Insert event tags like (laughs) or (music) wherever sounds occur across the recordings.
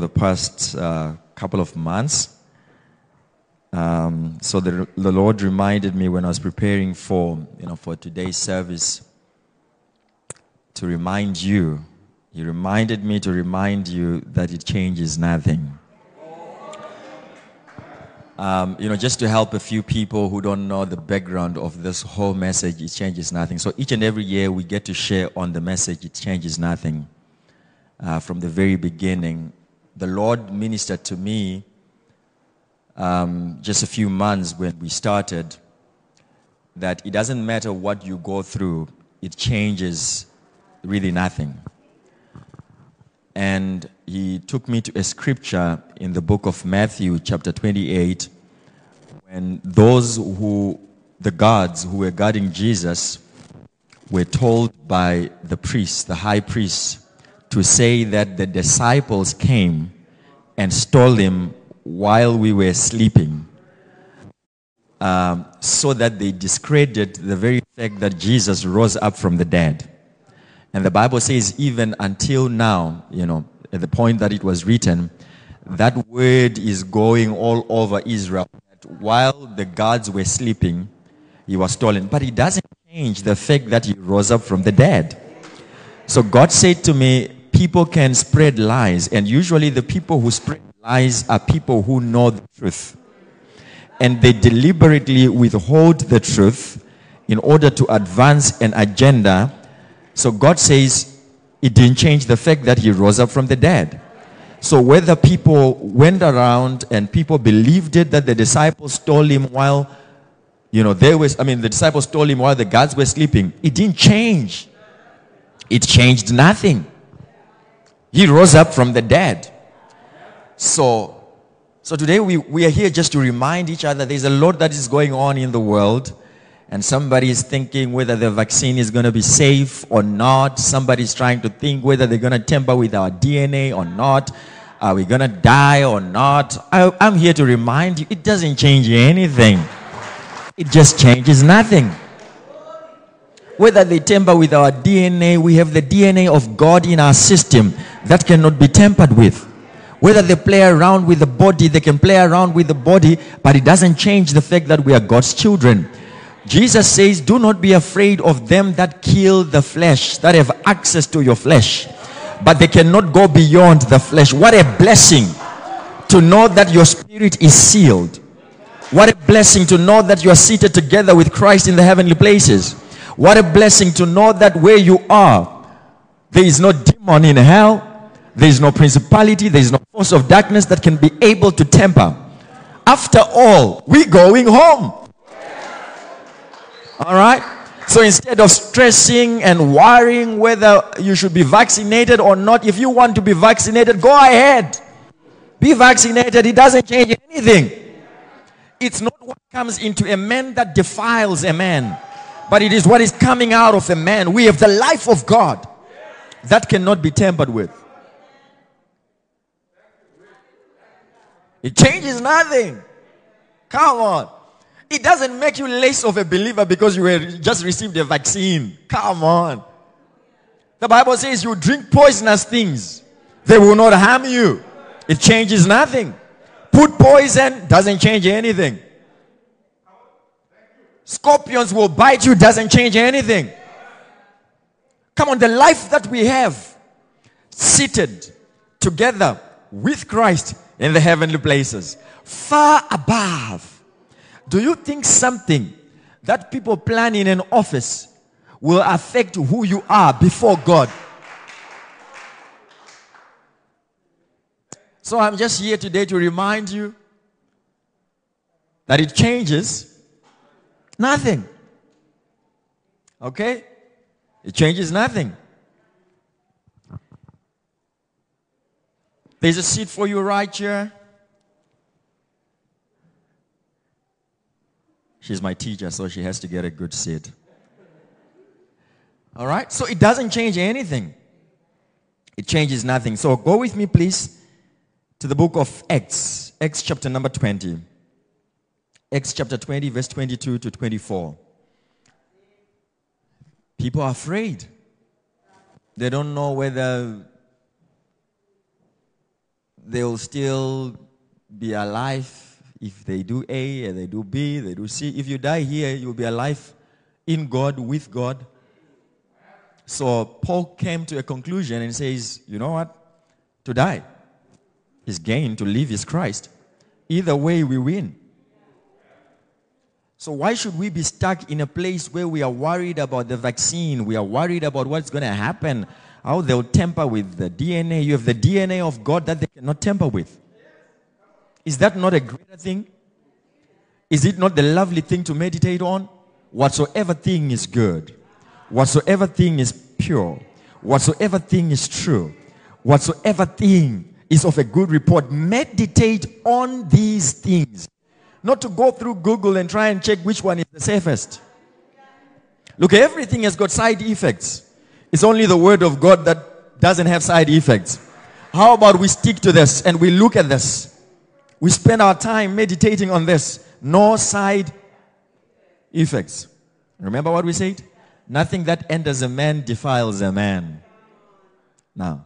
the past uh, couple of months. Um, so the, the Lord reminded me when I was preparing for, you know, for today's service to remind you. He reminded me to remind you that it changes nothing. Um, you know, just to help a few people who don't know the background of this whole message, it changes nothing. So each and every year we get to share on the message, it changes nothing. Uh, from the very beginning, the Lord ministered to me um, just a few months when we started that it doesn't matter what you go through, it changes really nothing. And he took me to a scripture in the book of Matthew, chapter 28, when those who, the guards who were guarding Jesus, were told by the priests, the high priest, to say that the disciples came and stole him while we were sleeping, um, so that they discredited the very fact that Jesus rose up from the dead. And the Bible says, even until now, you know, at the point that it was written, that word is going all over Israel. That while the gods were sleeping, he was stolen. But it doesn't change the fact that he rose up from the dead. So God said to me, people can spread lies, and usually the people who spread lies are people who know the truth. And they deliberately withhold the truth in order to advance an agenda so God says it didn't change the fact that he rose up from the dead. So whether people went around and people believed it that the disciples stole him while, you know, they was, I mean, the disciples stole him while the guards were sleeping, it didn't change. It changed nothing. He rose up from the dead. So, so today we, we are here just to remind each other there's a lot that is going on in the world and somebody is thinking whether the vaccine is going to be safe or not. Somebody's trying to think whether they're going to tamper with our DNA or not. Are we going to die or not? I, I'm here to remind you it doesn't change anything, it just changes nothing. Whether they tamper with our DNA, we have the DNA of God in our system that cannot be tampered with. Whether they play around with the body, they can play around with the body, but it doesn't change the fact that we are God's children. Jesus says, Do not be afraid of them that kill the flesh, that have access to your flesh, but they cannot go beyond the flesh. What a blessing to know that your spirit is sealed. What a blessing to know that you are seated together with Christ in the heavenly places. What a blessing to know that where you are, there is no demon in hell, there is no principality, there is no force of darkness that can be able to temper. After all, we're going home. All right? So instead of stressing and worrying whether you should be vaccinated or not, if you want to be vaccinated, go ahead. Be vaccinated. It doesn't change anything. It's not what comes into a man that defiles a man, but it is what is coming out of a man. We have the life of God that cannot be tampered with. It changes nothing. Come on. It doesn't make you less of a believer because you just received a vaccine. Come on. The Bible says you drink poisonous things, they will not harm you. It changes nothing. Put poison, doesn't change anything. Scorpions will bite you, doesn't change anything. Come on, the life that we have seated together with Christ in the heavenly places, far above do you think something that people plan in an office will affect who you are before God? So I'm just here today to remind you that it changes nothing. Okay? It changes nothing. There's a seat for you right here. She's my teacher, so she has to get a good seat. All right? So it doesn't change anything. It changes nothing. So go with me, please, to the book of Acts, Acts chapter number 20. Acts chapter 20, verse 22 to 24. People are afraid. They don't know whether they'll still be alive if they do A and they do B, they do C. If you die here, you'll be alive in God, with God. So Paul came to a conclusion and says, you know what? To die is gain, to live is Christ. Either way, we win. So why should we be stuck in a place where we are worried about the vaccine? We are worried about what's going to happen, how they'll tamper with the DNA. You have the DNA of God that they cannot tamper with. Is that not a greater thing? Is it not the lovely thing to meditate on? Whatsoever thing is good, whatsoever thing is pure, whatsoever thing is true, whatsoever thing is of a good report, meditate on these things. Not to go through Google and try and check which one is the safest. Look, everything has got side effects. It's only the word of God that doesn't have side effects. How about we stick to this and we look at this? We spend our time meditating on this. No side effects. Remember what we said? Nothing that enters a man defiles a man. Now,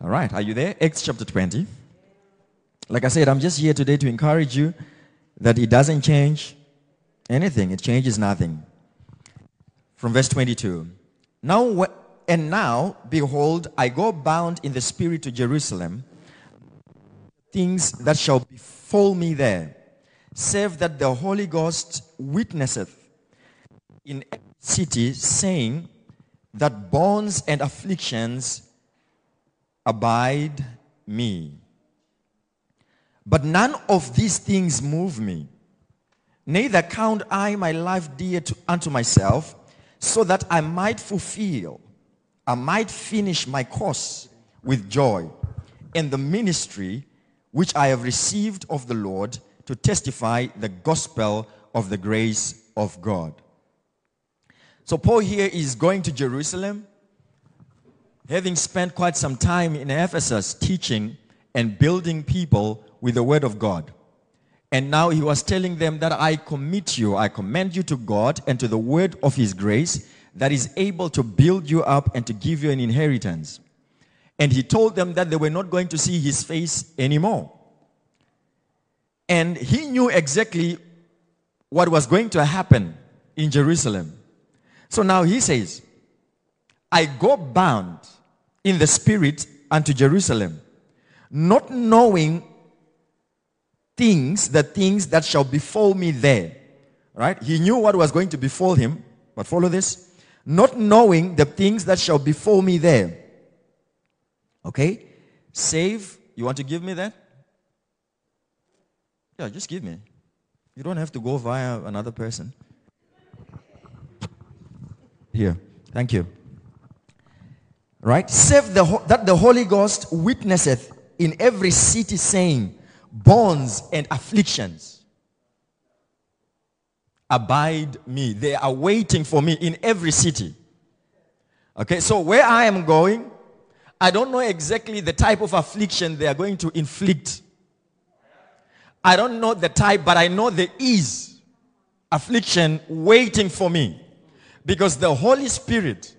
all right, are you there? Acts chapter 20. Like I said, I'm just here today to encourage you that it doesn't change anything, it changes nothing. From verse 22. Now, and now, behold, I go bound in the Spirit to Jerusalem, things that shall befall me there, save that the Holy Ghost witnesseth in every city, saying that bonds and afflictions abide me. But none of these things move me. Neither count I my life dear to, unto myself, so that I might fulfill, I might finish my course with joy in the ministry which I have received of the Lord to testify the gospel of the grace of God. So Paul here is going to Jerusalem, having spent quite some time in Ephesus teaching and building people with the word of God. And now he was telling them that I commit you, I commend you to God and to the word of his grace that is able to build you up and to give you an inheritance. And he told them that they were not going to see his face anymore. And he knew exactly what was going to happen in Jerusalem. So now he says, I go bound in the spirit unto Jerusalem, not knowing things, the things that shall befall me there. Right? He knew what was going to befall him, but follow this. Not knowing the things that shall befall me there. Okay? Save. You want to give me that? Yeah, just give me. You don't have to go via another person. Here. Thank you. Right? Save the, that the Holy Ghost witnesseth in every city, saying, bonds and afflictions abide me. They are waiting for me in every city. Okay, so where I am going, I don't know exactly the type of affliction they are going to inflict. I don't know the type, but I know there is affliction waiting for me. Because the Holy Spirit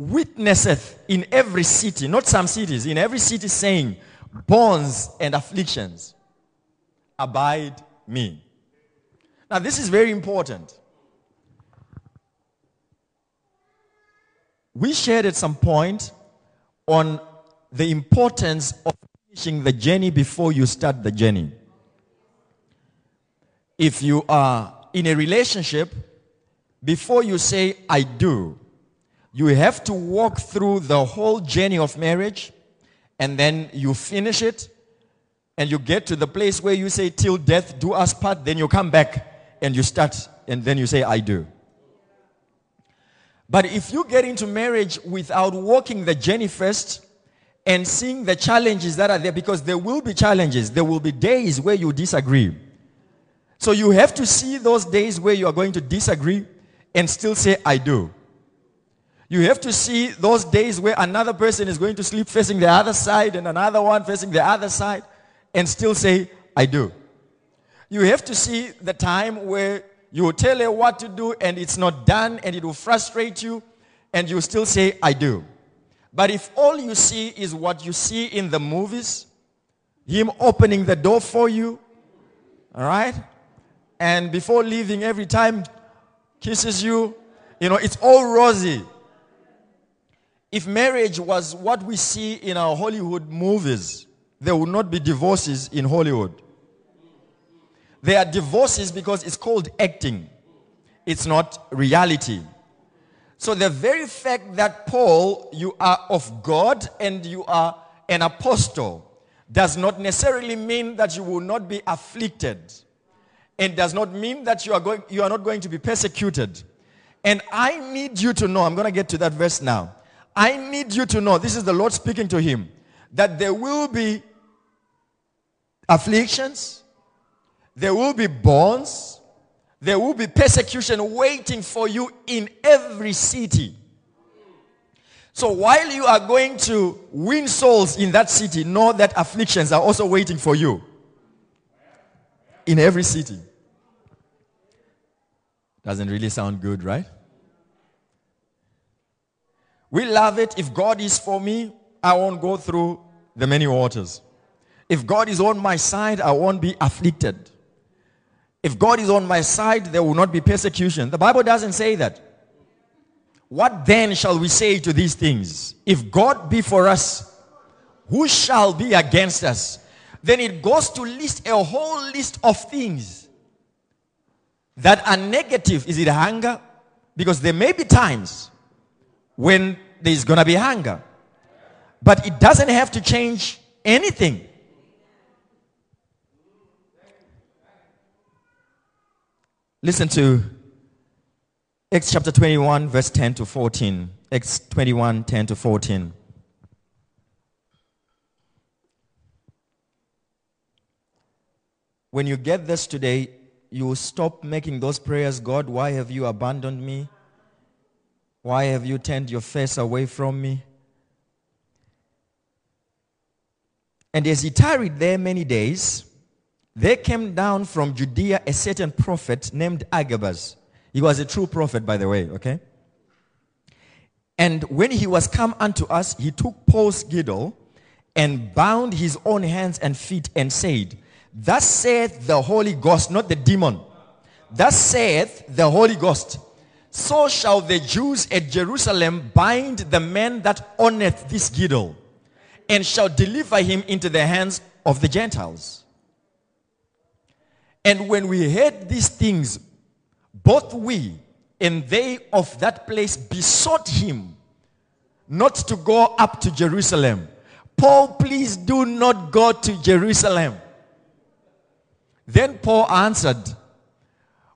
witnesseth in every city, not some cities, in every city saying, bonds and afflictions abide me. Now, this is very important. We shared at some point on the importance of finishing the journey before you start the journey. If you are in a relationship, before you say, I do, you have to walk through the whole journey of marriage and then you finish it and you get to the place where you say, Till death do us part, then you come back and you start and then you say, I do. But if you get into marriage without walking the journey first and seeing the challenges that are there, because there will be challenges, there will be days where you disagree. So you have to see those days where you are going to disagree and still say, I do. You have to see those days where another person is going to sleep facing the other side and another one facing the other side and still say, I do. You have to see the time where you tell her what to do and it's not done and it will frustrate you and you still say, I do. But if all you see is what you see in the movies, him opening the door for you, all right? And before leaving, every time kisses you, you know, it's all rosy. If marriage was what we see in our Hollywood movies, there would not be divorces in Hollywood. There are divorces because it's called acting. It's not reality. So the very fact that Paul, you are of God and you are an apostle, does not necessarily mean that you will not be afflicted. It does not mean that you are, going, you are not going to be persecuted. And I need you to know, I'm going to get to that verse now. I need you to know, this is the Lord speaking to him, that there will be afflictions, there will be bonds, there will be persecution waiting for you in every city. So while you are going to win souls in that city, know that afflictions are also waiting for you in every city. Doesn't really sound good, right? We love it. If God is for me, I won't go through the many waters. If God is on my side, I won't be afflicted. If God is on my side, there will not be persecution. The Bible doesn't say that. What then shall we say to these things? If God be for us, who shall be against us? Then it goes to list a whole list of things that are negative. Is it hunger? Because there may be times when there's going to be hunger. But it doesn't have to change anything. Listen to Acts chapter 21, verse 10 to 14. Acts 21, 10 to 14. When you get this today, you stop making those prayers God, why have you abandoned me? Why have you turned your face away from me? And as he tarried there many days, there came down from Judea a certain prophet named Agabus. He was a true prophet, by the way, okay? And when he was come unto us, he took Paul's girdle and bound his own hands and feet and said, Thus saith the Holy Ghost, not the demon. Thus saith the Holy Ghost, so shall the Jews at Jerusalem bind the man that owneth this girdle, and shall deliver him into the hands of the Gentiles. And when we heard these things, both we and they of that place besought him not to go up to Jerusalem. Paul, please do not go to Jerusalem. Then Paul answered,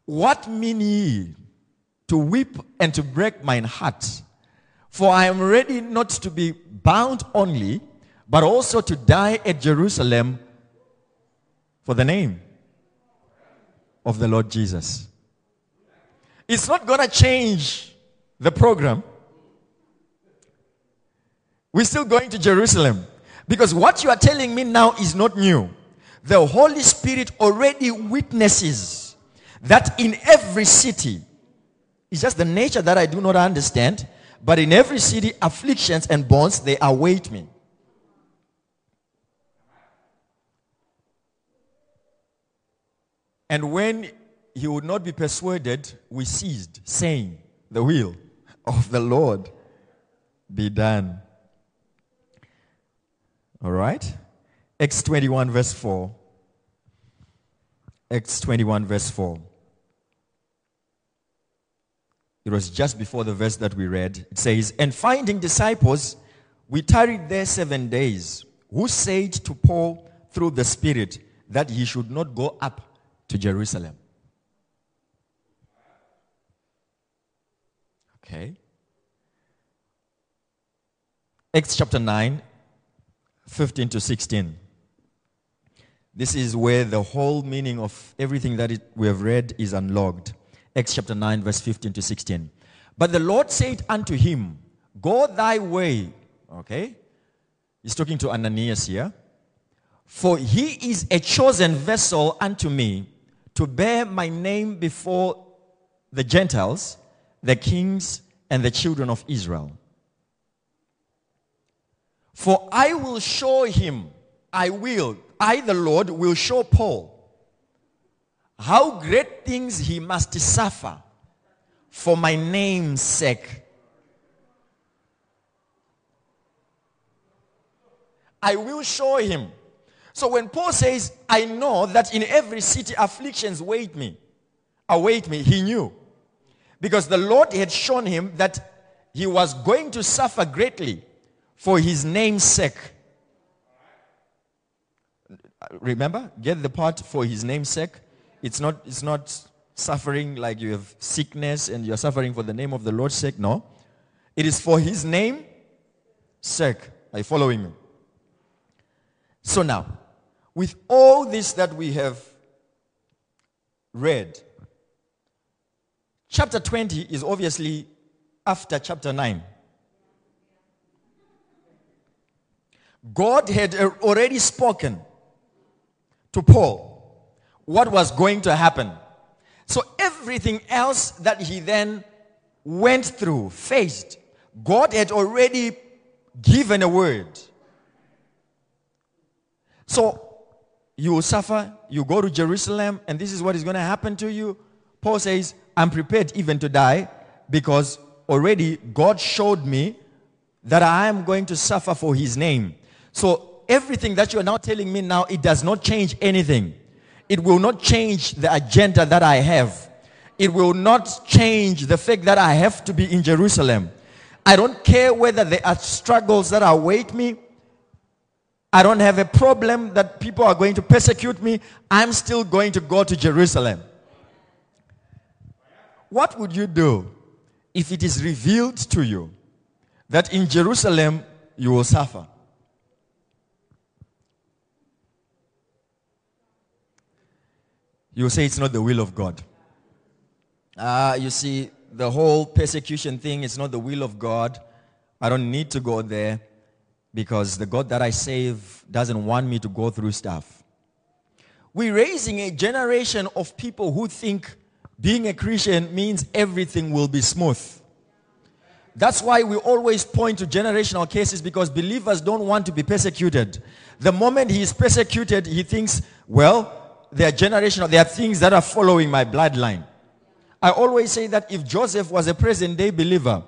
What mean ye to weep and to break mine heart? For I am ready not to be bound only, but also to die at Jerusalem for the name of the Lord Jesus. It's not going to change the program. We're still going to Jerusalem. Because what you are telling me now is not new. The Holy Spirit already witnesses that in every city, it's just the nature that I do not understand, but in every city, afflictions and bonds, they await me. And when he would not be persuaded, we ceased, saying, The will of the Lord be done. All right? Acts 21, verse 4. Acts 21, verse 4. It was just before the verse that we read. It says, And finding disciples, we tarried there seven days, who said to Paul through the Spirit that he should not go up to Jerusalem. Okay. Acts chapter 9, 15 to 16. This is where the whole meaning of everything that it, we have read is unlocked. Acts chapter 9, verse 15 to 16. But the Lord said unto him, Go thy way. Okay? He's talking to Ananias here. For he is a chosen vessel unto me to bear my name before the Gentiles, the kings, and the children of Israel. For I will show him, I will, I the Lord will show Paul how great things he must suffer for my name's sake. I will show him. So when Paul says, I know that in every city afflictions wait me, await me, he knew. Because the Lord had shown him that he was going to suffer greatly for his name's sake. Remember? Get the part for his name's sake. It's not, it's not suffering like you have sickness and you're suffering for the name of the Lord's sake. No. It is for his name sake. Are you following me? So now, with all this that we have read, chapter 20 is obviously after chapter 9. God had already spoken to Paul what was going to happen. So everything else that he then went through, faced, God had already given a word. So you will suffer, you go to Jerusalem, and this is what is going to happen to you. Paul says, I'm prepared even to die because already God showed me that I am going to suffer for his name. So everything that you are now telling me now, it does not change anything. It will not change the agenda that I have. It will not change the fact that I have to be in Jerusalem. I don't care whether there are struggles that await me. I don't have a problem that people are going to persecute me. I'm still going to go to Jerusalem. What would you do if it is revealed to you that in Jerusalem you will suffer? You say it's not the will of God. Uh, you see, the whole persecution thing is not the will of God. I don't need to go there because the God that I save doesn't want me to go through stuff. We're raising a generation of people who think being a Christian means everything will be smooth. That's why we always point to generational cases because believers don't want to be persecuted. The moment he is persecuted, he thinks, well, they are generational. There are things that are following my bloodline. I always say that if Joseph was a present day believer,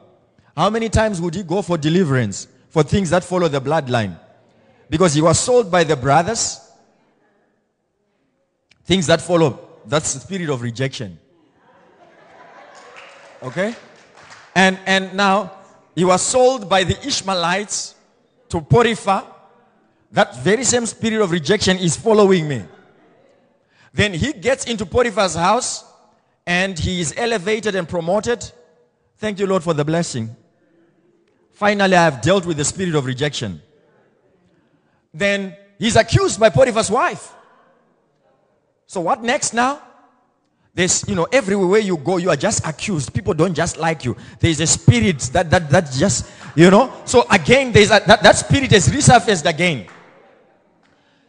how many times would he go for deliverance for things that follow the bloodline? Because he was sold by the brothers. Things that follow, that's the spirit of rejection. Okay? And, and now, he was sold by the Ishmaelites to Potiphar. That very same spirit of rejection is following me. Then he gets into Potiphar's house and he is elevated and promoted. Thank you, Lord, for the blessing. Finally, I have dealt with the spirit of rejection. Then he's accused by Potiphar's wife. So what next now? There's, you know, everywhere you go, you are just accused. People don't just like you. There's a spirit that, that, that just, you know. So again, there's a, that, that spirit has resurfaced again.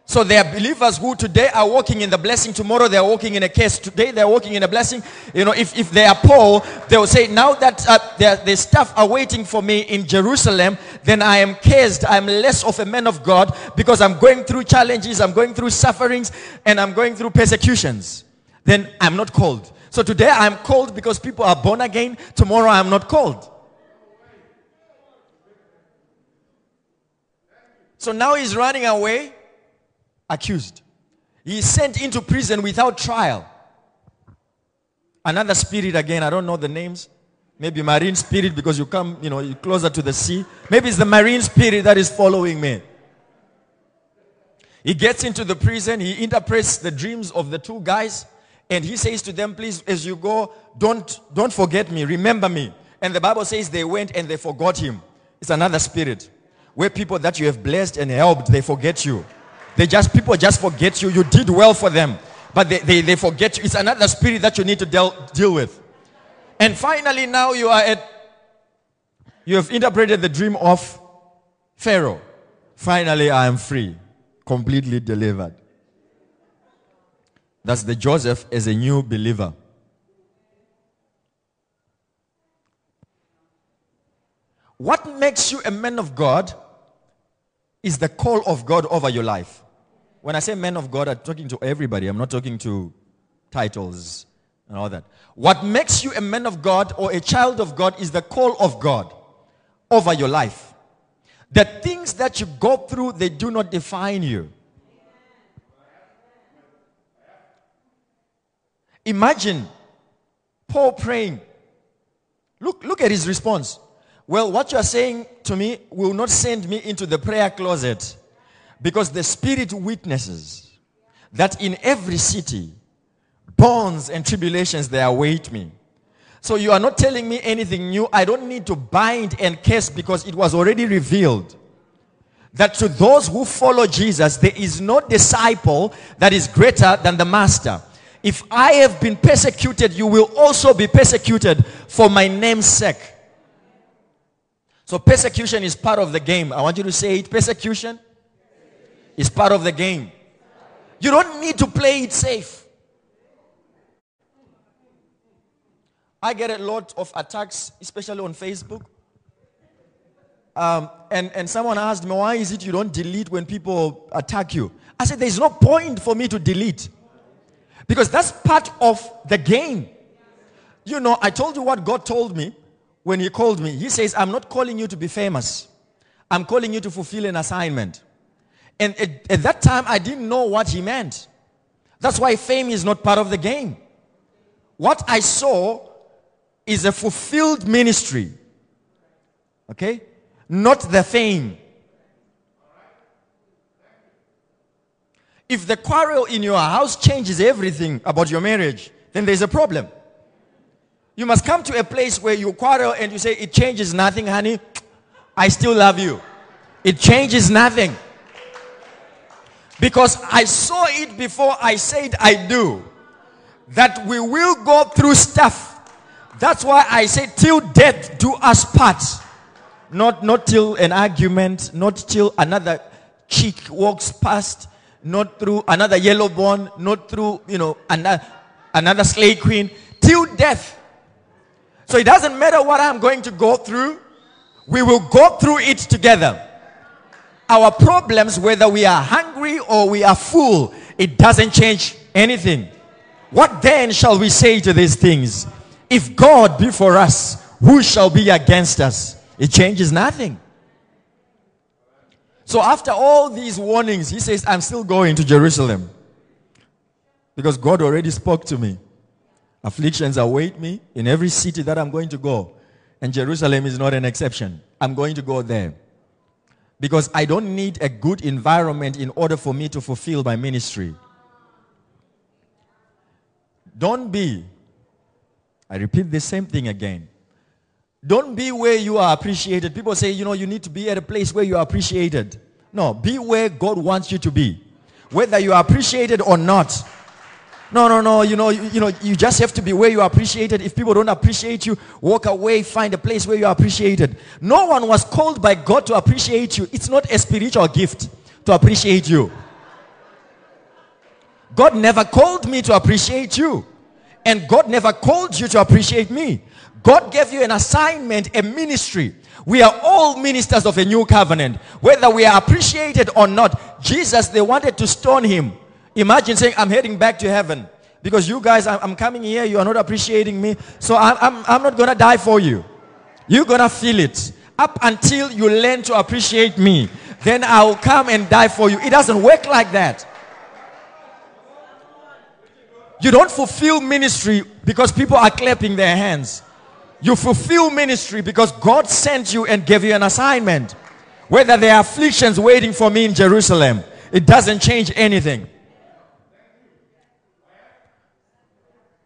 So there are believers who today are walking in the blessing, tomorrow they are walking in a case, today they are walking in a blessing. You know, if, if they are poor, they will say, now that uh, there's stuff are waiting for me in Jerusalem, then I am cased. I'm less of a man of God because I'm going through challenges, I'm going through sufferings, and I'm going through persecutions. Then I'm not called. So today I'm called because people are born again. Tomorrow I'm not called. So now he's running away accused. He is sent into prison without trial. Another spirit again, I don't know the names. Maybe marine spirit because you come, you know, you're closer to the sea. Maybe it's the marine spirit that is following me. He gets into the prison, he interprets the dreams of the two guys, and he says to them, please, as you go, don't, don't forget me, remember me. And the Bible says they went and they forgot him. It's another spirit. Where people that you have blessed and helped, they forget you. They just, people just forget you. You did well for them. But they, they, they forget you. It's another spirit that you need to deal, deal with. And finally, now you are at, you have interpreted the dream of Pharaoh. Finally, I am free, completely delivered. That's the Joseph as a new believer. What makes you a man of God is the call of God over your life. When I say men of God, I'm talking to everybody. I'm not talking to titles and all that. What makes you a man of God or a child of God is the call of God over your life. The things that you go through, they do not define you. Imagine Paul praying. Look, look at his response. Well, what you are saying to me will not send me into the prayer closet because the Spirit witnesses that in every city, bonds and tribulations they await me. So you are not telling me anything new. I don't need to bind and curse because it was already revealed that to those who follow Jesus, there is no disciple that is greater than the master. If I have been persecuted, you will also be persecuted for my name's sake. So persecution is part of the game. I want you to say it. Persecution is part of the game. You don't need to play it safe. I get a lot of attacks, especially on Facebook. Um, and, and someone asked me, why is it you don't delete when people attack you? I said, there's no point for me to delete. Because that's part of the game. You know, I told you what God told me when He called me. He says, I'm not calling you to be famous. I'm calling you to fulfill an assignment. And at, at that time, I didn't know what He meant. That's why fame is not part of the game. What I saw is a fulfilled ministry. Okay? Not the fame. If the quarrel in your house changes everything about your marriage, then there's a problem. You must come to a place where you quarrel and you say, It changes nothing, honey. I still love you. It changes nothing. Because I saw it before I said I do. That we will go through stuff. That's why I say, till death do us part. Not, not till an argument, not till another cheek walks past, not through another yellow bone, not through, you know, another, another slave queen, till death. So it doesn't matter what I'm going to go through, we will go through it together. Our problems, whether we are hungry or we are full, it doesn't change anything. What then shall we say to these things? If God be for us, who shall be against us? It changes nothing. So after all these warnings, he says, I'm still going to Jerusalem. Because God already spoke to me. Afflictions await me in every city that I'm going to go. And Jerusalem is not an exception. I'm going to go there. Because I don't need a good environment in order for me to fulfill my ministry. Don't be, I repeat the same thing again. Don't be where you are appreciated. People say, you know, you need to be at a place where you are appreciated. No, be where God wants you to be. Whether you are appreciated or not. No, no, no. You know, you, you know, you just have to be where you are appreciated. If people don't appreciate you, walk away, find a place where you are appreciated. No one was called by God to appreciate you. It's not a spiritual gift to appreciate you. God never called me to appreciate you. And God never called you to appreciate me. God gave you an assignment, a ministry. We are all ministers of a new covenant. Whether we are appreciated or not, Jesus, they wanted to stone him. Imagine saying, I'm heading back to heaven. Because you guys, I'm coming here, you are not appreciating me. So I'm, I'm, I'm not going to die for you. You're going to feel it. Up until you learn to appreciate me, then I'll come and die for you. It doesn't work like that. You don't fulfill ministry because people are clapping their hands. You fulfill ministry because God sent you and gave you an assignment. Whether there are afflictions waiting for me in Jerusalem, it doesn't change anything.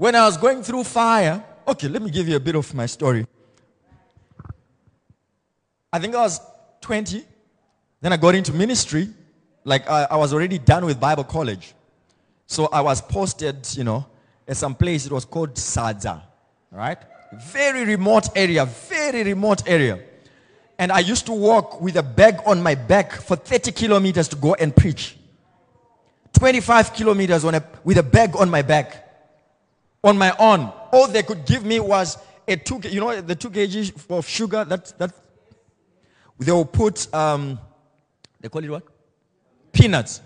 When I was going through fire, okay, let me give you a bit of my story. I think I was 20. Then I got into ministry. Like I, I was already done with Bible college. So I was posted, you know, at some place. It was called Sadza, right? Very remote area, very remote area. And I used to walk with a bag on my back for 30 kilometers to go and preach. 25 kilometers on a, with a bag on my back. On my own. All they could give me was a two, you know, the two kg of sugar that, that they will put um, They call it what? Peanuts.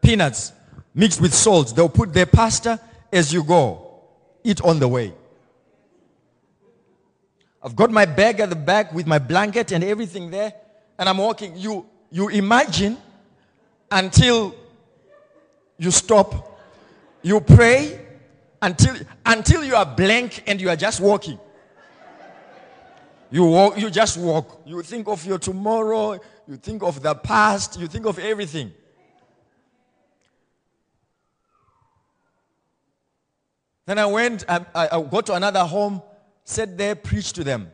Peanuts mixed with salt. They'll put their pasta as you go. Eat on the way. I've got my bag at the back with my blanket and everything there, and I'm walking. You, you imagine until you stop, you pray until, until you are blank and you are just walking. You walk, you just walk. You think of your tomorrow, you think of the past, you think of everything. Then I went, I, I, got to another home, sat there, preached to them.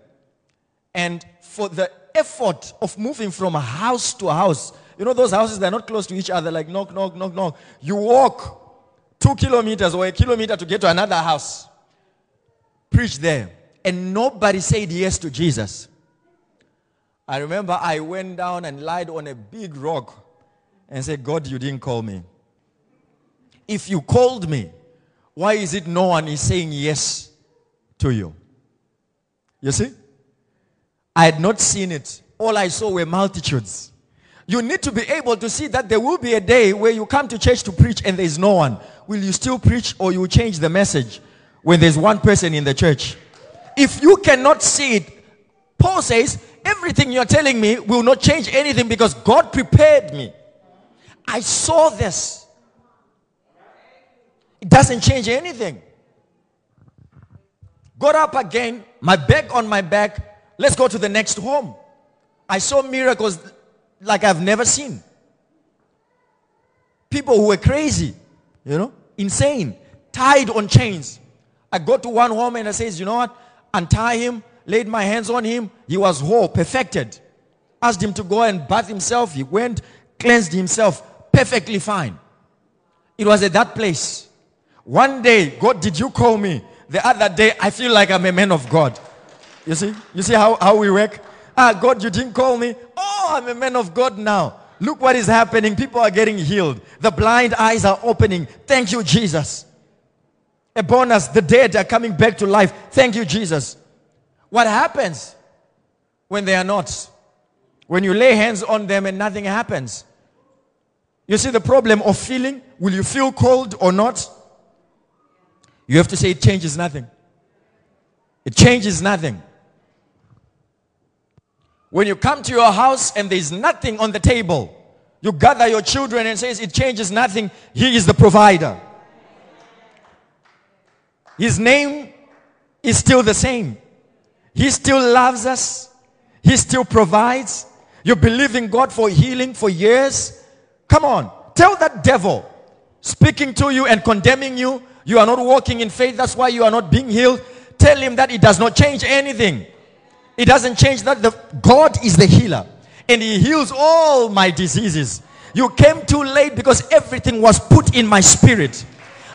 And for the effort of moving from house to house, you know those houses, they're not close to each other, like knock, knock, knock, knock. You walk two kilometers or a kilometer to get to another house. Preach there. And nobody said yes to Jesus. I remember I went down and lied on a big rock and said, God, you didn't call me. If you called me, why is it no one is saying yes to you? You see? I had not seen it. All I saw were multitudes. You need to be able to see that there will be a day where you come to church to preach and there is no one. Will you still preach or you change the message when there's one person in the church? If you cannot see it, Paul says, everything you're telling me will not change anything because God prepared me. I saw this. It doesn't change anything. Got up again, my bag on my back. Let's go to the next home. I saw miracles like I've never seen. People who were crazy, you know, insane, tied on chains. I go to one home and I says, you know what? Untie him, laid my hands on him. He was whole, perfected. Asked him to go and bath himself. He went, cleansed himself, perfectly fine. It was at that place. One day, God, did you call me? The other day, I feel like I'm a man of God. You see? You see how, how we work? Ah, God, you didn't call me. Oh, I'm a man of God now. Look what is happening. People are getting healed. The blind eyes are opening. Thank you, Jesus. A bonus. The dead are coming back to life. Thank you, Jesus. What happens when they are not? When you lay hands on them and nothing happens. You see the problem of feeling? Will you feel cold or not? You have to say it changes nothing. It changes nothing. When you come to your house and there's nothing on the table, you gather your children and says it changes nothing. He is the provider. His name is still the same. He still loves us. He still provides. You believe in God for healing for years. Come on. Tell that devil speaking to you and condemning you. You are not walking in faith. That's why you are not being healed. Tell him that it does not change anything. It doesn't change that the God is the healer and he heals all my diseases. You came too late because everything was put in my spirit.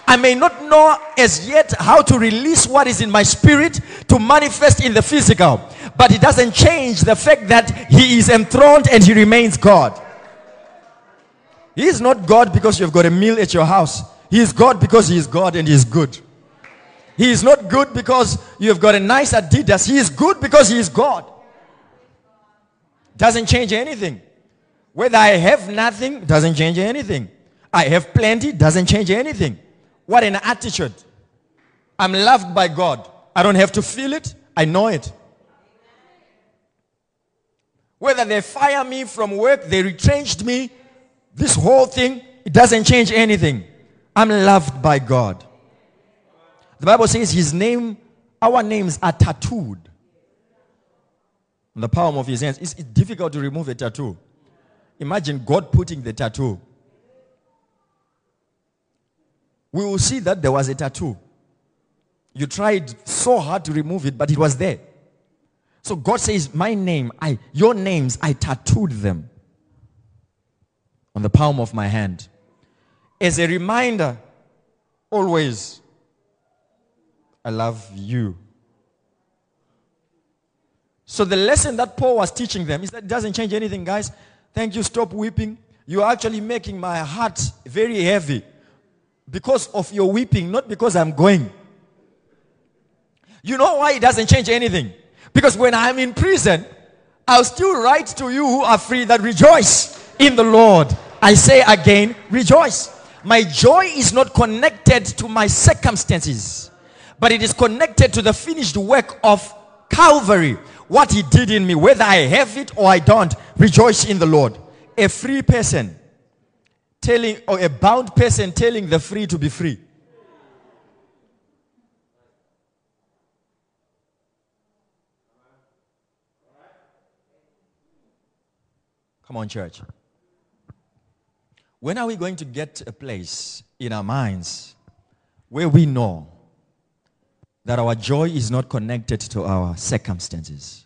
I may not know as yet how to release what is in my spirit to manifest in the physical, but it doesn't change the fact that he is enthroned and he remains God. He is not God because you've got a meal at your house. He is God because he is God and he is good. He is not good because you've got a nice Adidas. He is good because he is God. Doesn't change anything. Whether I have nothing, doesn't change anything. I have plenty, doesn't change anything. What an attitude. I'm loved by God. I don't have to feel it, I know it. Whether they fire me from work, they retrenched me, this whole thing, it doesn't change anything. I'm loved by God. The Bible says his name, our names are tattooed on the palm of his hands. It's, it's difficult to remove a tattoo. Imagine God putting the tattoo. We will see that there was a tattoo. You tried so hard to remove it, but it was there. So God says, My name, I your names, I tattooed them on the palm of my hand. As a reminder, always I love you. So the lesson that Paul was teaching them is that it doesn't change anything, guys. Thank you. Stop weeping. You're actually making my heart very heavy because of your weeping, not because I'm going. You know why it doesn't change anything? Because when I'm in prison, I'll still write to you who are free that rejoice in the Lord. I say again, rejoice. My joy is not connected to my circumstances, but it is connected to the finished work of Calvary. What he did in me, whether I have it or I don't, rejoice in the Lord. A free person telling, or a bound person telling the free to be free. Come on, church. When are we going to get a place in our minds where we know that our joy is not connected to our circumstances,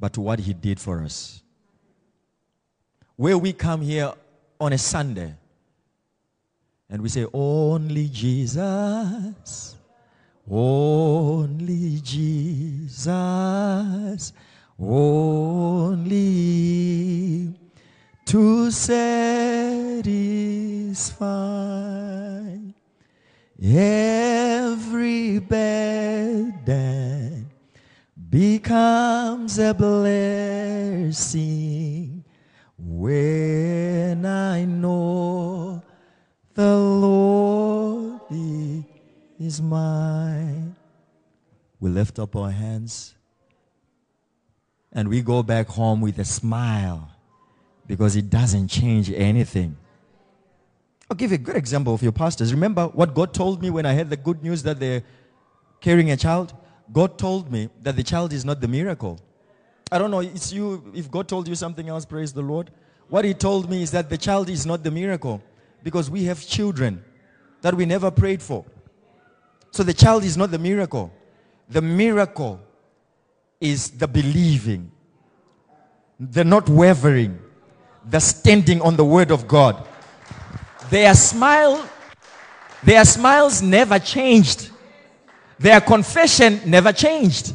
but to what He did for us? Where we come here on a Sunday and we say, Only Jesus, only Jesus only to satisfy every burden becomes a blessing when I know the Lord is mine. We lift up our hands and we go back home with a smile because it doesn't change anything. I'll give you a good example of your pastors. Remember what God told me when I had the good news that they're carrying a child? God told me that the child is not the miracle. I don't know, it's you, if God told you something else, praise the Lord. What He told me is that the child is not the miracle because we have children that we never prayed for. So the child is not the miracle. The miracle is the believing, the not wavering, the standing on the word of God. Their smile, their smiles never changed. Their confession never changed.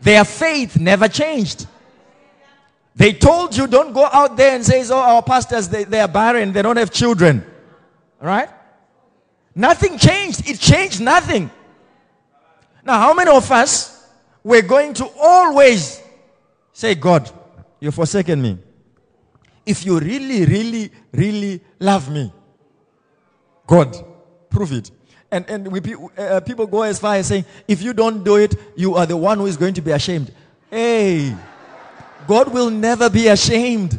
Their faith never changed. They told you don't go out there and say, oh, our pastors, they, they are barren, they don't have children. Right? Nothing changed. It changed nothing. Now, how many of us we're going to always say, God, you've forsaken me. If you really, really, really love me, God, prove it. And, and we, uh, people go as far as saying, if you don't do it, you are the one who is going to be ashamed. Hey, God will never be ashamed.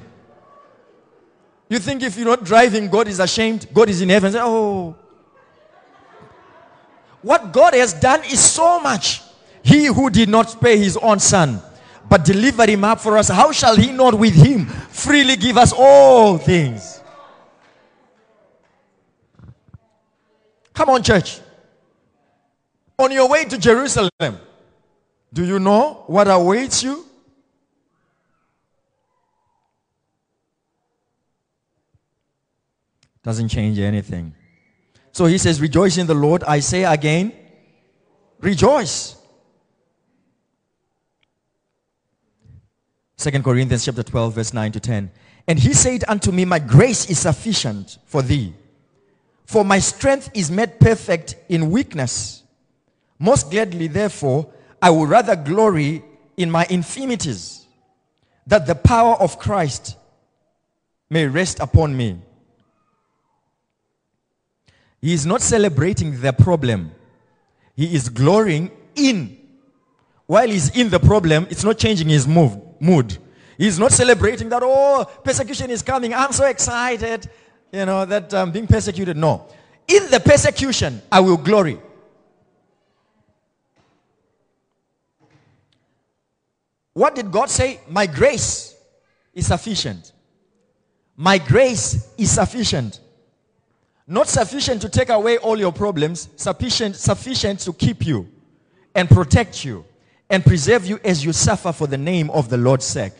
You think if you're not driving, God is ashamed? God is in heaven. Say, oh. What God has done is so much. He who did not spare his own son, but delivered him up for us, how shall he not with him freely give us all things? Come on, church. On your way to Jerusalem, do you know what awaits you? Doesn't change anything. So he says, Rejoice in the Lord. I say again, rejoice. Second Corinthians chapter 12, verse 9 to 10. And he said unto me, My grace is sufficient for thee, for my strength is made perfect in weakness. Most gladly, therefore, I will rather glory in my infirmities, that the power of Christ may rest upon me. He is not celebrating the problem, he is glorying in. While he's in the problem, it's not changing his move mood. He's not celebrating that, oh, persecution is coming. I'm so excited, you know, that I'm being persecuted. No. In the persecution, I will glory. What did God say? My grace is sufficient. My grace is sufficient. Not sufficient to take away all your problems, sufficient, sufficient to keep you and protect you and preserve you as you suffer for the name of the Lord's sake.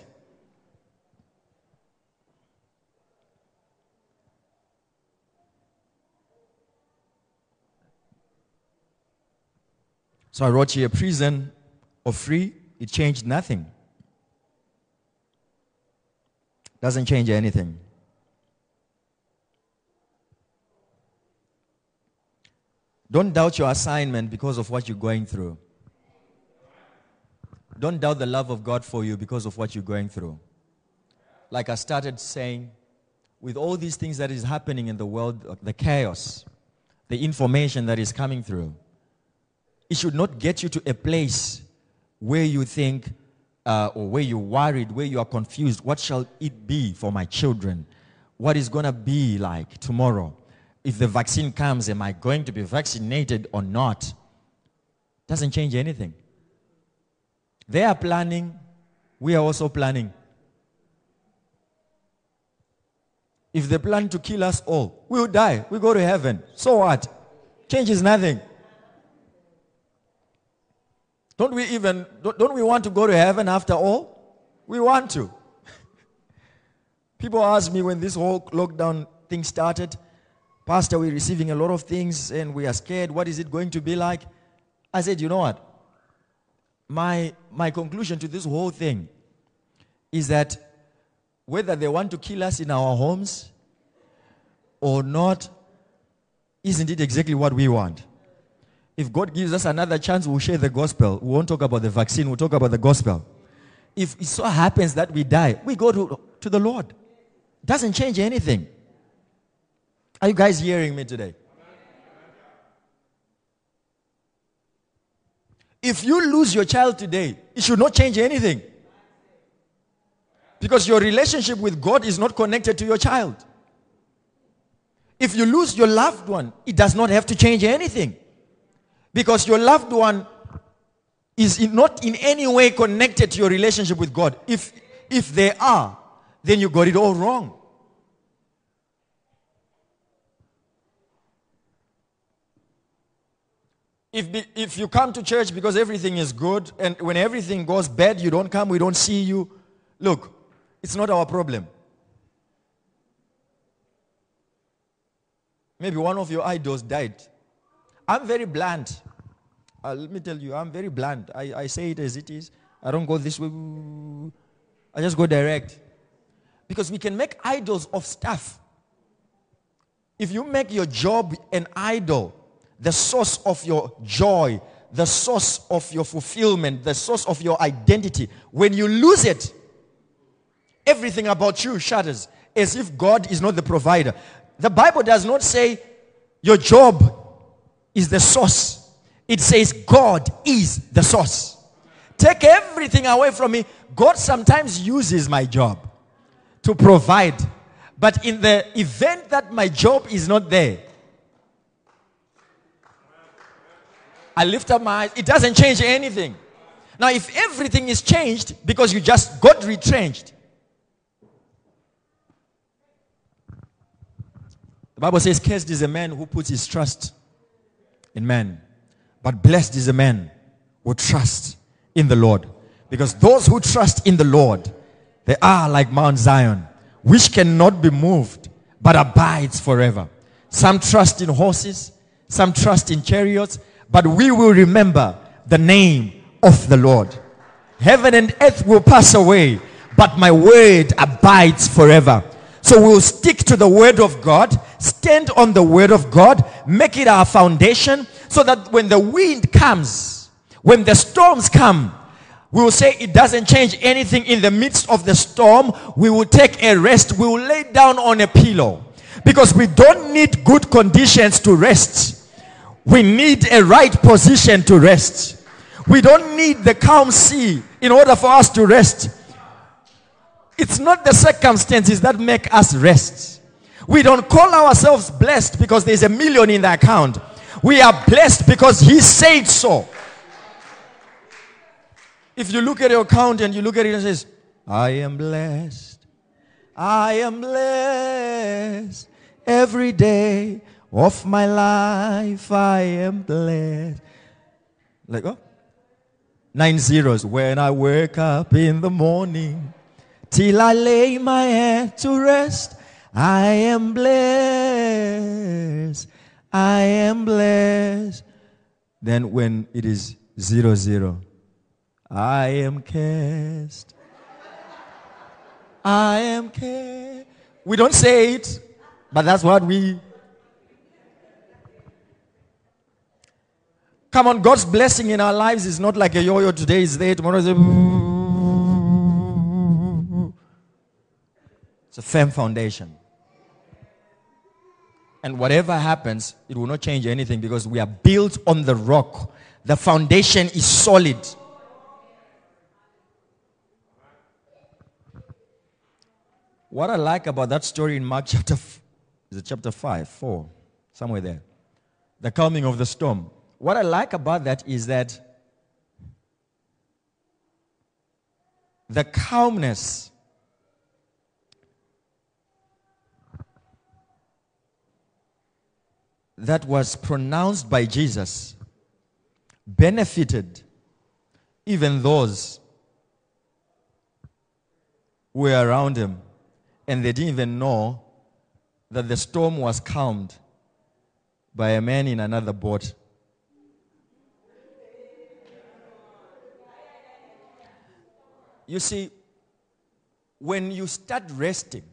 So I wrote you a prison or free, it changed nothing. Doesn't change anything. Don't doubt your assignment because of what you're going through. Don't doubt the love of God for you because of what you're going through. Like I started saying, with all these things that is happening in the world, the chaos, the information that is coming through, it should not get you to a place where you think, uh, or where you're worried, where you are confused. What shall it be for my children? What is going to be like tomorrow? If the vaccine comes, am I going to be vaccinated or not? Doesn't change anything. They are planning, we are also planning. If they plan to kill us all, we'll die. We go to heaven. So what? Changes nothing. Don't we even, don't we want to go to heaven after all? We want to. (laughs) People ask me when this whole lockdown thing started, Pastor, we're receiving a lot of things and we are scared. What is it going to be like? I said, you know what? My, my conclusion to this whole thing is that whether they want to kill us in our homes or not, isn't it exactly what we want? If God gives us another chance, we'll share the gospel. We won't talk about the vaccine, we'll talk about the gospel. If it so happens that we die, we go to, to the Lord. Doesn't change anything. Are you guys hearing me today? If you lose your child today, it should not change anything. Because your relationship with God is not connected to your child. If you lose your loved one, it does not have to change anything. Because your loved one is not in any way connected to your relationship with God. If, if they are, then you got it all wrong. If, if you come to church because everything is good, and when everything goes bad, you don't come, we don't see you, look, it's not our problem. Maybe one of your idols died. I'm very blunt. Uh, let me tell you, I'm very blunt. I, I say it as it is. I don't go this way. I just go direct. Because we can make idols of stuff. If you make your job an idol, the source of your joy, the source of your fulfillment, the source of your identity, when you lose it, everything about you shatters as if God is not the provider. The Bible does not say your job is the source. It says God is the source. Take everything away from me. God sometimes uses my job to provide. But in the event that my job is not there, I lift up my eyes. It doesn't change anything. Now, if everything is changed because you just got retrenched, the Bible says, Cursed is a man who puts his trust in man. But blessed is a man who trusts in the Lord. Because those who trust in the Lord, they are like Mount Zion, which cannot be moved, but abides forever. Some trust in horses, some trust in chariots, but we will remember the name of the Lord. Heaven and earth will pass away, but my word abides forever. So we'll stick to the word of God, stand on the word of God, make it our foundation, so that when the wind comes, when the storms come, we will say it doesn't change anything in the midst of the storm. We will take a rest. We will lay down on a pillow because we don't need good conditions to rest. We need a right position to rest. We don't need the calm sea in order for us to rest. It's not the circumstances that make us rest. We don't call ourselves blessed because there's a million in the account. We are blessed because He said so. If you look at your account and you look at it and says, I am blessed. I am blessed every day of my life I am blessed. Like, oh, nine zeros. When I wake up in the morning, till I lay my head to rest, I am blessed. I am blessed. Then when it is zero zero, I am cast. I am cast. We don't say it, but that's what we Come on, God's blessing in our lives is not like a yo yo. Today is there, tomorrow is there. It's a firm foundation. And whatever happens, it will not change anything because we are built on the rock. The foundation is solid. What I like about that story in Mark chapter, f- is it chapter 5, 4, somewhere there, the calming of the storm. What I like about that is that the calmness that was pronounced by Jesus benefited even those who were around him and they didn't even know that the storm was calmed by a man in another boat. You see, when you start resting,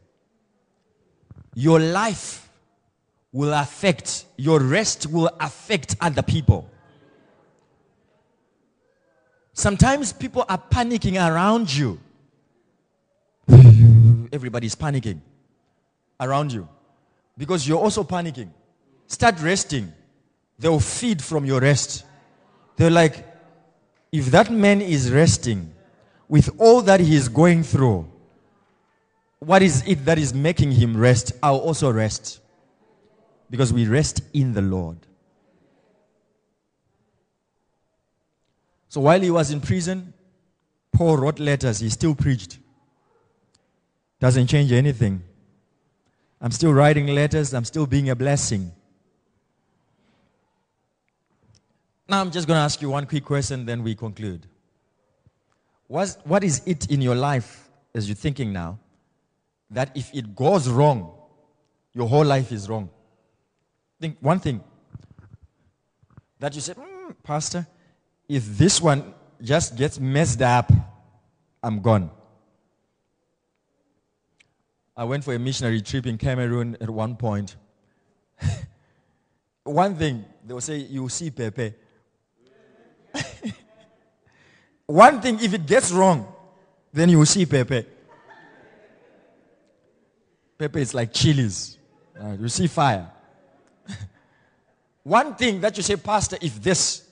your life will affect, your rest will affect other people. Sometimes people are panicking around you. (laughs) Everybody's panicking around you because you're also panicking. Start resting. They'll feed from your rest. They're like, if that man is resting with all that he is going through, what is it that is making him rest? I'll also rest. Because we rest in the Lord. So while he was in prison, Paul wrote letters. He still preached. Doesn't change anything. I'm still writing letters. I'm still being a blessing. Now I'm just going to ask you one quick question, then we conclude. What's, what is it in your life, as you're thinking now, that if it goes wrong, your whole life is wrong? Think one thing that you said, mm, Pastor, if this one just gets messed up, I'm gone. I went for a missionary trip in Cameroon at one point. (laughs) one thing, they will say, you will see Pepe. (laughs) one thing, if it gets wrong, then you will see Pepe. Pepe is like chilies. Uh, you see fire. One thing that you say, Pastor, if this.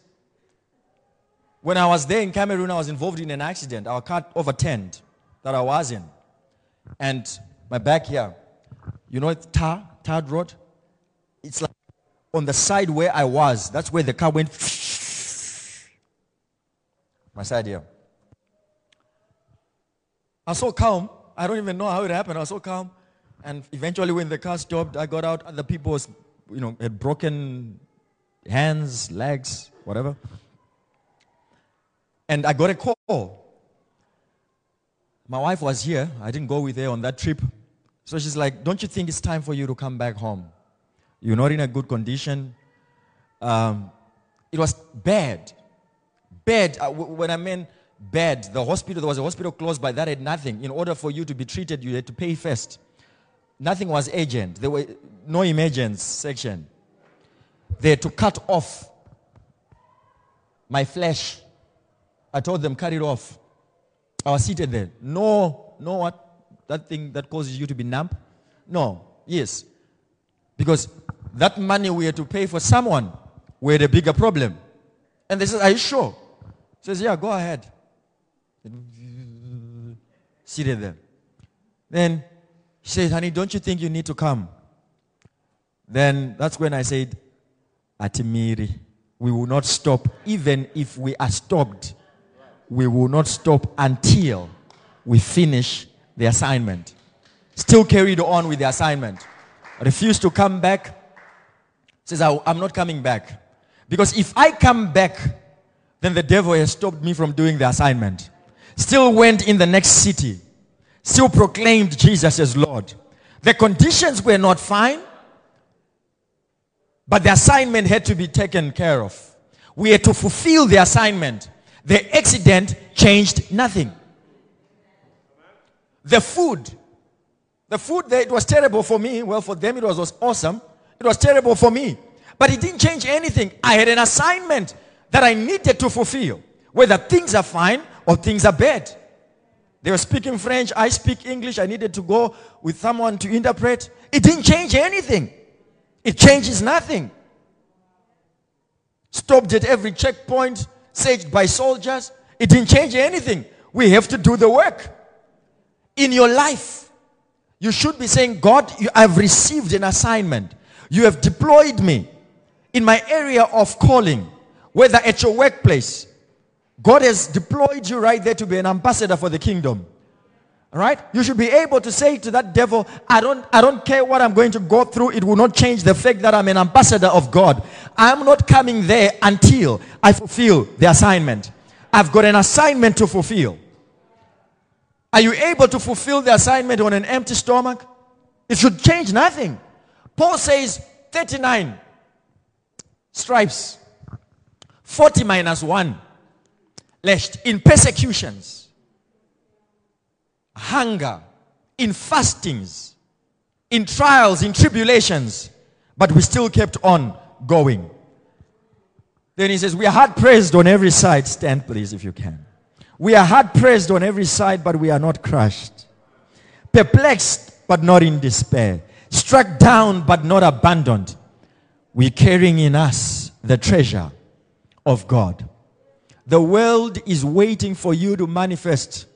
When I was there in Cameroon, I was involved in an accident. Our car overturned that I was in. And my back here, you know, tar, tarred road? It's like on the side where I was. That's where the car went. (sniffs) My side here. I was so calm. I don't even know how it happened. I was so calm. And eventually, when the car stopped, I got out. Other people was, you know, had broken hands, legs, whatever. And I got a call. My wife was here. I didn't go with her on that trip. So she's like, Don't you think it's time for you to come back home? You're not in a good condition. Um, it was bad. Bad. Uh, when I mean bad, the hospital, there was a hospital close by that had nothing. In order for you to be treated, you had to pay first. Nothing was urgent. There were no emergence section. They to cut off my flesh. I told them, cut it off. I was seated there. No, no what? That thing that causes you to be numb? No. Yes. Because that money we had to pay for someone, we had a bigger problem. And they said, Are you sure? says, Yeah, go ahead. Seated there. Then she said, Honey, don't you think you need to come? Then that's when I said, Atimiri, we will not stop. Even if we are stopped, we will not stop until we finish the assignment. Still carried on with the assignment. Refused to come back. Says, I'm not coming back. Because if I come back, then the devil has stopped me from doing the assignment. Still went in the next city. Still proclaimed Jesus as Lord. The conditions were not fine. But the assignment had to be taken care of. We had to fulfill the assignment. The accident changed nothing. The food, the food there, it was terrible for me. Well, for them it was, was awesome. It was terrible for me. But it didn't change anything. I had an assignment that I needed to fulfill. Whether things are fine or things are bad. They were speaking French. I speak English. I needed to go with someone to interpret. It didn't change anything. It changes nothing. Stopped at every checkpoint, saved by soldiers. It didn't change anything. We have to do the work. In your life, you should be saying, God, you, I've received an assignment. You have deployed me in my area of calling, whether at your workplace. God has deployed you right there to be an ambassador for the kingdom. Right? You should be able to say to that devil, I don't, I don't care what I'm going to go through. It will not change the fact that I'm an ambassador of God. I'm not coming there until I fulfill the assignment. I've got an assignment to fulfill. Are you able to fulfill the assignment on an empty stomach? It should change nothing. Paul says 39 stripes, 40 minus 1, lashed in persecutions hunger, in fastings, in trials, in tribulations, but we still kept on going. Then he says, We are hard pressed on every side. Stand, please, if you can. We are hard pressed on every side, but we are not crushed. Perplexed, but not in despair. Struck down, but not abandoned. We're carrying in us the treasure of God. The world is waiting for you to manifest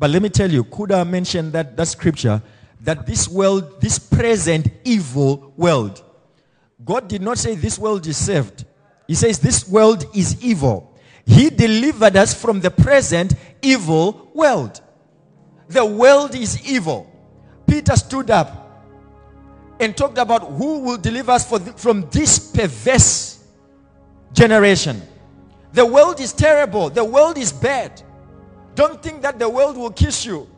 but let me tell you, Kuda mentioned that, that scripture that this world, this present evil world, God did not say this world is saved. He says this world is evil. He delivered us from the present evil world. The world is evil. Peter stood up and talked about who will deliver us the, from this perverse generation. The world is terrible. The world is bad. Don't think that the world will kiss you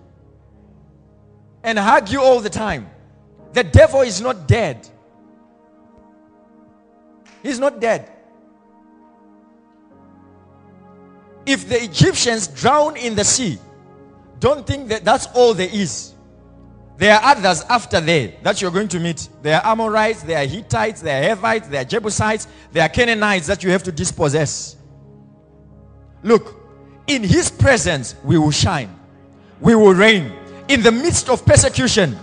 and hug you all the time. The devil is not dead. He's not dead. If the Egyptians drown in the sea, don't think that that's all there is. There are others after there that you're going to meet. There are Amorites, there are Hittites, there are Hivites, there are Jebusites, there are Canaanites that you have to dispossess. Look, in his presence we will shine. We will reign. In the midst of persecution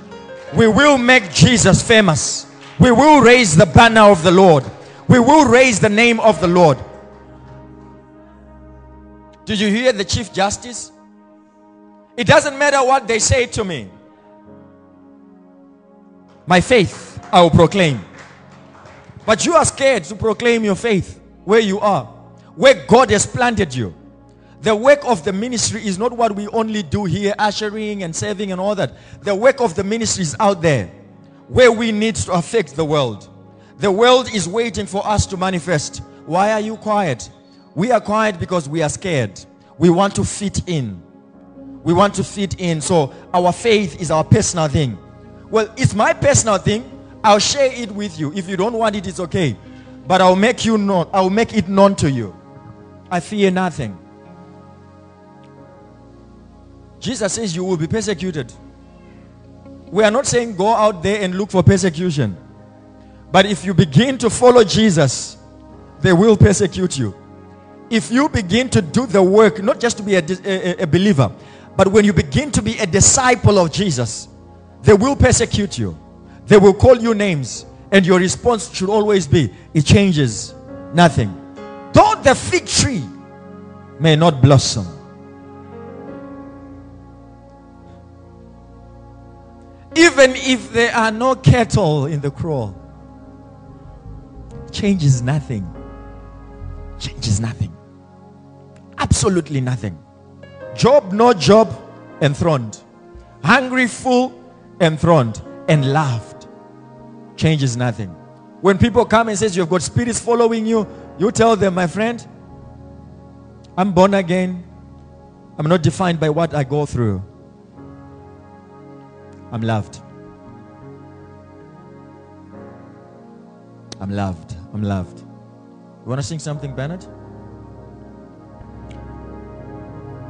we will make jesus famous. We will raise the banner of the lord. We will raise the name of the lord. Did you hear the chief justice? It doesn't matter what they say to me. My faith i will proclaim. But you are scared to proclaim your faith where you are where god has planted you the work of the ministry is not what we only do here, ushering and serving and all that. The work of the ministry is out there where we need to affect the world. The world is waiting for us to manifest. Why are you quiet? We are quiet because we are scared. We want to fit in. We want to fit in. So our faith is our personal thing. Well, it's my personal thing. I'll share it with you. If you don't want it, it's okay. But I'll make you know. I'll make it known to you. I fear nothing. Jesus says you will be persecuted. We are not saying go out there and look for persecution. But if you begin to follow Jesus, they will persecute you. If you begin to do the work, not just to be a, a, a believer, but when you begin to be a disciple of Jesus, they will persecute you. They will call you names. And your response should always be, it changes nothing. Though the fig tree may not blossom, Even if there are no cattle in the kraal, changes nothing. Changes nothing. Absolutely nothing. Job, no job, enthroned. Hungry, full, enthroned, and laughed. Changes nothing. When people come and says you've got spirits following you, you tell them, my friend, I'm born again. I'm not defined by what I go through. I'm loved. I'm loved. I'm loved. You want to sing something, Bernard?